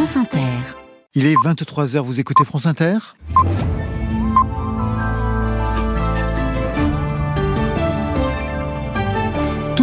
France Inter. Il est 23h, vous écoutez France Inter?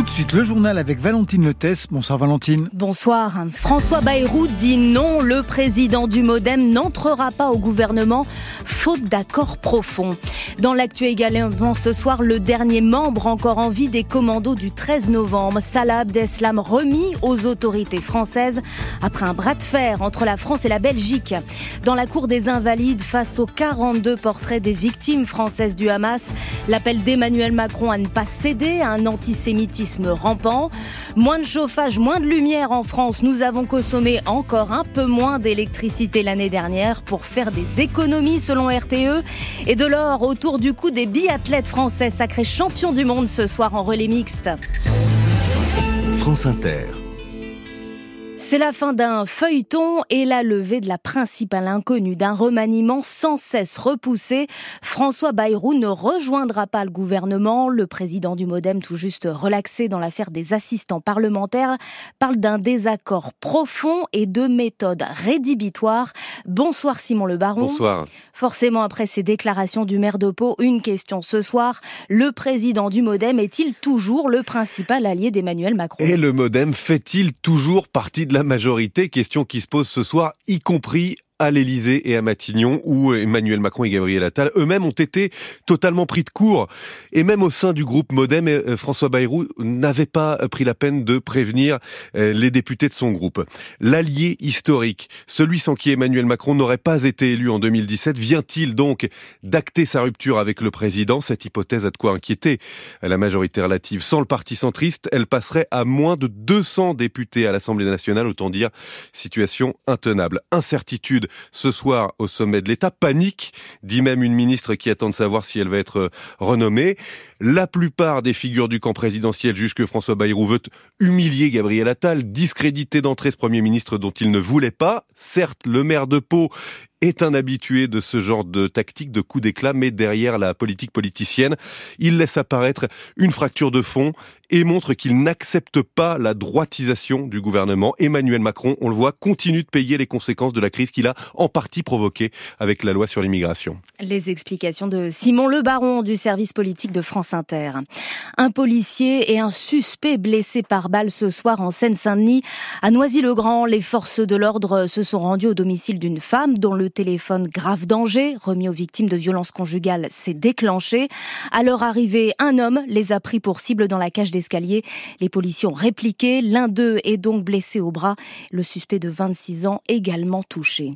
De suite, le journal avec Valentine Letes. Bonsoir Valentine. Bonsoir. François Bayrou dit non. Le président du Modem n'entrera pas au gouvernement faute d'accord profond. Dans l'actu également ce soir, le dernier membre encore en vie des commandos du 13 novembre, Salah Abdeslam, remis aux autorités françaises après un bras de fer entre la France et la Belgique. Dans la cour des Invalides, face aux 42 portraits des victimes françaises du Hamas, l'appel d'Emmanuel Macron à ne pas céder à un antisémitisme rampant. Moins de chauffage, moins de lumière en France. Nous avons consommé encore un peu moins d'électricité l'année dernière pour faire des économies selon RTE. Et de l'or autour du cou des biathlètes français sacrés champions du monde ce soir en relais mixte. France Inter. C'est la fin d'un feuilleton et la levée de la principale inconnue d'un remaniement sans cesse repoussé. François Bayrou ne rejoindra pas le gouvernement. Le président du Modem, tout juste relaxé dans l'affaire des assistants parlementaires, parle d'un désaccord profond et de méthodes rédhibitoires. Bonsoir Simon Le Baron. Bonsoir. Forcément, après ces déclarations du maire de Pau, une question ce soir. Le président du Modem est-il toujours le principal allié d'Emmanuel Macron? Et le Modem fait-il toujours partie de la majorité Question qui se pose ce soir, y compris à l'Élysée et à Matignon, où Emmanuel Macron et Gabriel Attal eux-mêmes ont été totalement pris de court. Et même au sein du groupe Modem, euh, François Bayrou n'avait pas pris la peine de prévenir euh, les députés de son groupe. L'allié historique, celui sans qui Emmanuel Macron n'aurait pas été élu en 2017, vient-il donc d'acter sa rupture avec le président? Cette hypothèse a de quoi inquiéter la majorité relative. Sans le parti centriste, elle passerait à moins de 200 députés à l'Assemblée nationale, autant dire situation intenable. Incertitude ce soir au sommet de l'État. Panique, dit même une ministre qui attend de savoir si elle va être euh, renommée. La plupart des figures du camp présidentiel jugent que François Bayrou veut humilier Gabriel Attal, discréditer d'entrée ce Premier ministre dont il ne voulait pas. Certes, le maire de Pau est un habitué de ce genre de tactique de coup d'éclat, mais derrière la politique politicienne, il laisse apparaître une fracture de fond et montre qu'il n'accepte pas la droitisation du gouvernement. Emmanuel Macron, on le voit, continue de payer les conséquences de la crise qu'il a en partie provoquée avec la loi sur l'immigration. Les explications de Simon Le Baron du service politique de France Inter. Un policier et un suspect blessés par balle ce soir en Seine-Saint-Denis. À Noisy-le-Grand, les forces de l'ordre se sont rendues au domicile d'une femme dont le téléphone grave danger, remis aux victimes de violences conjugales, s'est déclenché. À leur arrivée, un homme les a pris pour cible dans la cage d'escalier. Les policiers ont répliqué. L'un d'eux est donc blessé au bras. Le suspect de 26 ans également touché.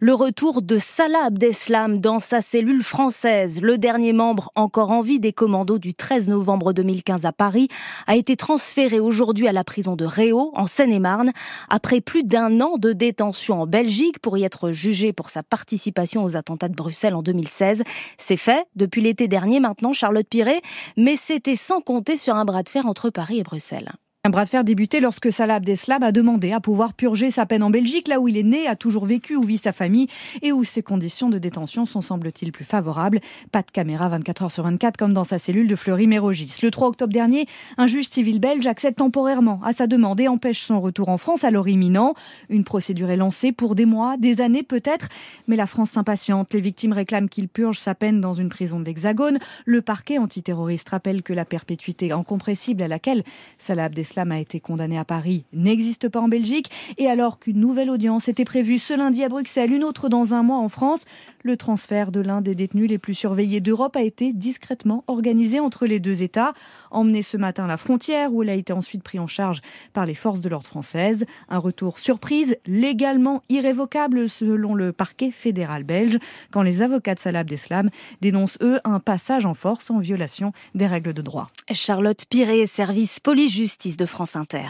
Le retour de Salah Abdeslam dans sa cellule française, le dernier membre encore en vie des commandos du 13 novembre 2015 à Paris, a été transféré aujourd'hui à la prison de Réau, en Seine-et-Marne, après plus d'un an de détention en Belgique pour y être jugé pour sa participation aux attentats de Bruxelles en 2016. C'est fait depuis l'été dernier maintenant, Charlotte Piret, mais c'était sans compter sur un bras de fer entre Paris et Bruxelles. Un bras de fer débuté lorsque Salah Abdeslam a demandé à pouvoir purger sa peine en Belgique, là où il est né, a toujours vécu, où vit sa famille et où ses conditions de détention sont, semble-t-il, plus favorables. Pas de caméra 24 heures sur 24 comme dans sa cellule de Fleury-Mérogis. Le 3 octobre dernier, un juge civil belge accède temporairement à sa demande et empêche son retour en France alors imminent. Une procédure est lancée pour des mois, des années peut-être, mais la France s'impatiente. Les victimes réclament qu'il purge sa peine dans une prison de l'Hexagone. Le parquet antiterroriste rappelle que la perpétuité incompressible à laquelle Salah Abdeslam a été condamné à Paris n'existe pas en Belgique. Et alors qu'une nouvelle audience était prévue ce lundi à Bruxelles, une autre dans un mois en France, le transfert de l'un des détenus les plus surveillés d'Europe a été discrètement organisé entre les deux États. Emmené ce matin à la frontière, où il a été ensuite pris en charge par les forces de l'ordre françaises. Un retour surprise, légalement irrévocable selon le parquet fédéral belge, quand les avocats de Salah Abdeslam dénoncent, eux, un passage en force en violation des règles de droit. Charlotte Piré, service police-justice de France Inter.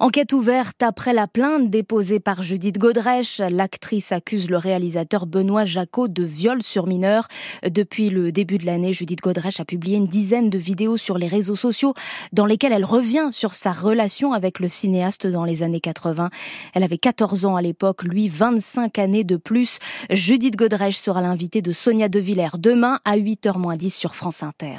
Enquête ouverte après la plainte déposée par Judith Godrèche. L'actrice accuse le réalisateur Benoît Jacot de viol sur mineurs. Depuis le début de l'année, Judith Godrèche a publié une dizaine de vidéos sur les réseaux sociaux dans lesquelles elle revient sur sa relation avec le cinéaste dans les années 80. Elle avait 14 ans à l'époque, lui 25 années de plus. Judith Godrèche sera l'invitée de Sonia De Villers demain à 8h10 sur France Inter.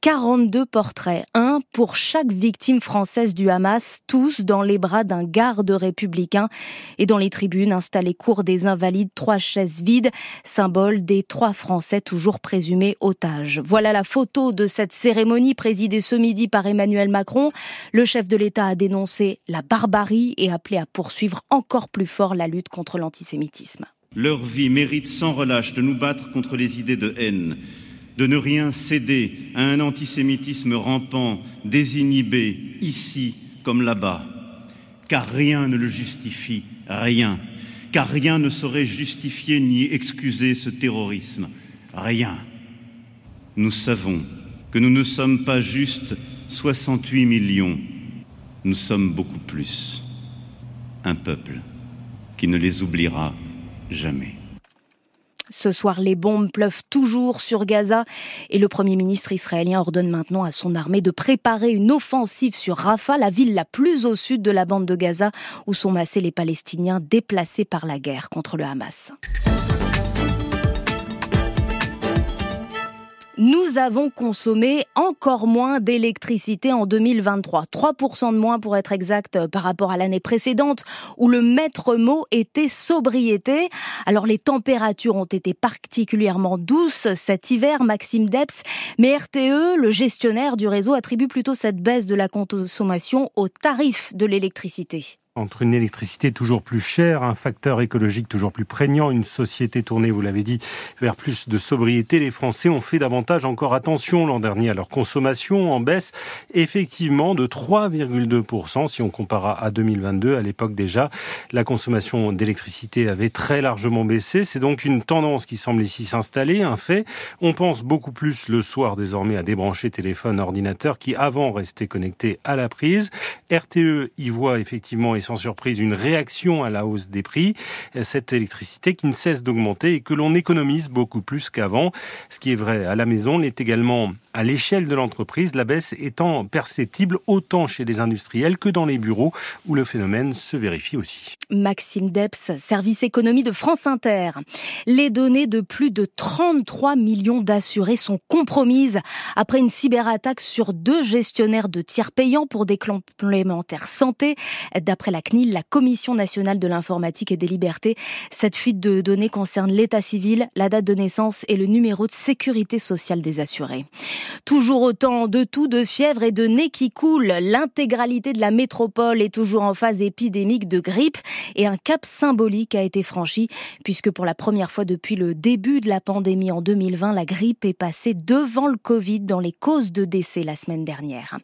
42 portraits, un pour chaque victime française du Hamas, tous dans les bras d'un garde républicain. Et dans les tribunes installées cours des Invalides, trois chaises vides, symbole des trois Français toujours présumés otages. Voilà la photo de cette cérémonie présidée ce midi par Emmanuel Macron. Le chef de l'État a dénoncé la barbarie et appelé à poursuivre encore plus fort la lutte contre l'antisémitisme. Leur vie mérite sans relâche de nous battre contre les idées de haine, de ne rien céder à un antisémitisme rampant, désinhibé, ici comme là-bas. Car rien ne le justifie, rien. Car rien ne saurait justifier ni excuser ce terrorisme. Rien. Nous savons que nous ne sommes pas juste 68 millions, nous sommes beaucoup plus. Un peuple qui ne les oubliera jamais. Ce soir, les bombes pleuvent toujours sur Gaza et le Premier ministre israélien ordonne maintenant à son armée de préparer une offensive sur Rafah, la ville la plus au sud de la bande de Gaza, où sont massés les Palestiniens déplacés par la guerre contre le Hamas. Nous avons consommé encore moins d'électricité en 2023, 3% de moins pour être exact par rapport à l'année précédente où le maître mot était sobriété. Alors les températures ont été particulièrement douces cet hiver, Maxime Deps, mais RTE, le gestionnaire du réseau, attribue plutôt cette baisse de la consommation au tarif de l'électricité entre une électricité toujours plus chère, un facteur écologique toujours plus prégnant, une société tournée, vous l'avez dit, vers plus de sobriété, les Français ont fait davantage encore attention l'an dernier à leur consommation en baisse, effectivement de 3,2% si on compara à 2022. À l'époque déjà, la consommation d'électricité avait très largement baissé. C'est donc une tendance qui semble ici s'installer, un fait. On pense beaucoup plus le soir désormais à débrancher téléphone, ordinateur qui avant restait connecté à la prise. RTE y voit effectivement sans surprise une réaction à la hausse des prix. Cette électricité qui ne cesse d'augmenter et que l'on économise beaucoup plus qu'avant. Ce qui est vrai à la maison l'est également à l'échelle de l'entreprise, la baisse étant perceptible autant chez les industriels que dans les bureaux où le phénomène se vérifie aussi. Maxime Deps, service économie de France Inter. Les données de plus de 33 millions d'assurés sont compromises après une cyberattaque sur deux gestionnaires de tiers payants pour des complémentaires santé. D'après la CNIL, la Commission nationale de l'informatique et des libertés, cette fuite de données concerne l'état civil, la date de naissance et le numéro de sécurité sociale des assurés. Toujours autant de tout, de fièvre et de nez qui coulent. L'intégralité de la métropole est toujours en phase épidémique de grippe et un cap symbolique a été franchi puisque pour la première fois depuis le début de la pandémie en 2020, la grippe est passée devant le Covid dans les causes de décès la semaine dernière.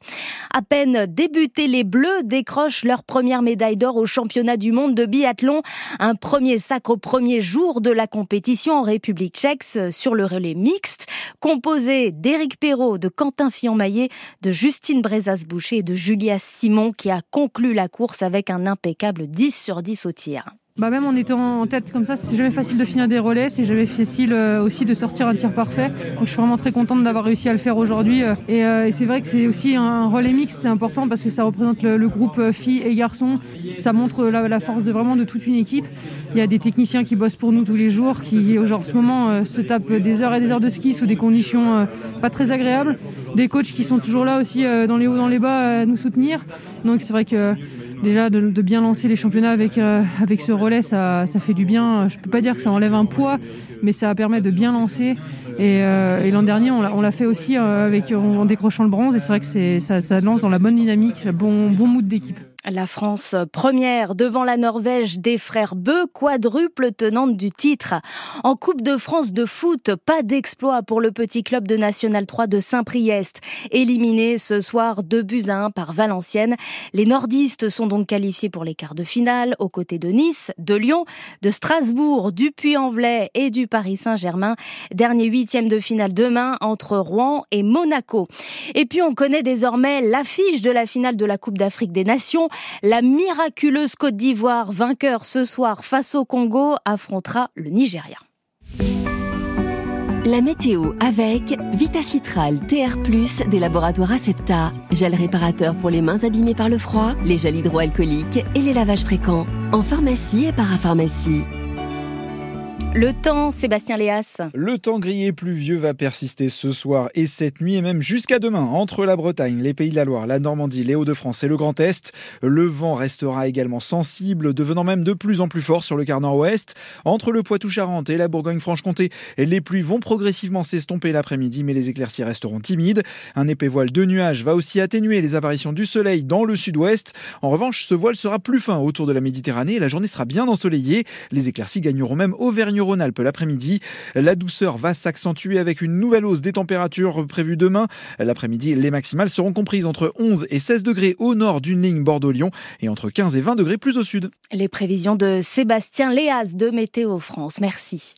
À peine débuté, les Bleus décrochent leur première médaille d'or au championnat du monde de biathlon. Un premier sacre au premier jour de la compétition en République tchèque sur le relais mixte, composé d'Éric Perrault, de Quentin Fillon-Maillet, de Justine Brezas-Boucher et de Julia Simon qui a conclu la course avec un impeccable 10 sur 10 au tir. Bah même en étant en tête comme ça, c'est jamais facile de finir des relais, c'est jamais facile euh, aussi de sortir un tir parfait. Donc je suis vraiment très contente d'avoir réussi à le faire aujourd'hui. Euh, euh, et, c'est vrai que c'est aussi un relais mixte, c'est important parce que ça représente le, groupe filles et garçons. Ça montre la, force de vraiment de toute une équipe. Il y a des techniciens qui bossent pour nous tous les jours, qui en ce moment se tapent des heures et des heures de ski sous des conditions pas très agréables. Des coachs qui sont toujours là aussi dans les hauts, dans les bas à nous soutenir. Donc c'est vrai que déjà de, bien lancer les championnats avec, euh, avec ce relais, ça, ça, fait du bien. Je peux pas dire que ça enlève un poids, mais ça permet de bien lancer. Et, euh, l'an dernier, on l'a fait aussi euh, avec, en, décrochant le bronze. Et c'est vrai que ça, ça lance dans la bonne dynamique, bon, bon mood d'équipe. La France première devant la Norvège des frères Beu, quadruple tenante du titre. En Coupe de France de foot, pas d'exploit pour le petit club de National 3 de Saint-Priest. Éliminé ce soir 2 buts à 1 par Valenciennes. Les nordistes sont donc qualifiés pour les quarts de finale aux côtés de Nice, de Lyon, de Strasbourg, du Puy-en-Velay et du Paris Saint-Germain. Dernier huitième de finale demain entre Rouen et Monaco. Et puis on connaît désormais l'affiche de la finale de la Coupe d'Afrique des Nations. La miraculeuse Côte d'Ivoire, vainqueur ce soir face au Congo, affrontera le Nigeria. La météo avec Vitacitral TR+, des laboratoires Acepta, gel réparateur pour les mains abîmées par le froid, les gels hydroalcooliques et les lavages fréquents, en pharmacie et parapharmacie. Le temps, Sébastien Léas. Le temps grillé pluvieux va persister ce soir et cette nuit et même jusqu'à demain entre la Bretagne, les Pays de la Loire, la Normandie, les Hauts-de-France et le Grand Est. Le vent restera également sensible, devenant même de plus en plus fort sur le quart nord-ouest. Entre le Poitou-Charentes et la Bourgogne-Franche-Comté, les pluies vont progressivement s'estomper l'après-midi, mais les éclaircies resteront timides. Un épais voile de nuages va aussi atténuer les apparitions du soleil dans le sud-ouest. En revanche, ce voile sera plus fin autour de la Méditerranée et la journée sera bien ensoleillée. Les éclaircies gagneront même Auvergne Rhône-Alpes l'après-midi. La douceur va s'accentuer avec une nouvelle hausse des températures prévues demain. L'après-midi, les maximales seront comprises entre 11 et 16 degrés au nord d'une ligne Bordeaux-Lyon et entre 15 et 20 degrés plus au sud. Les prévisions de Sébastien Léas de Météo France. Merci.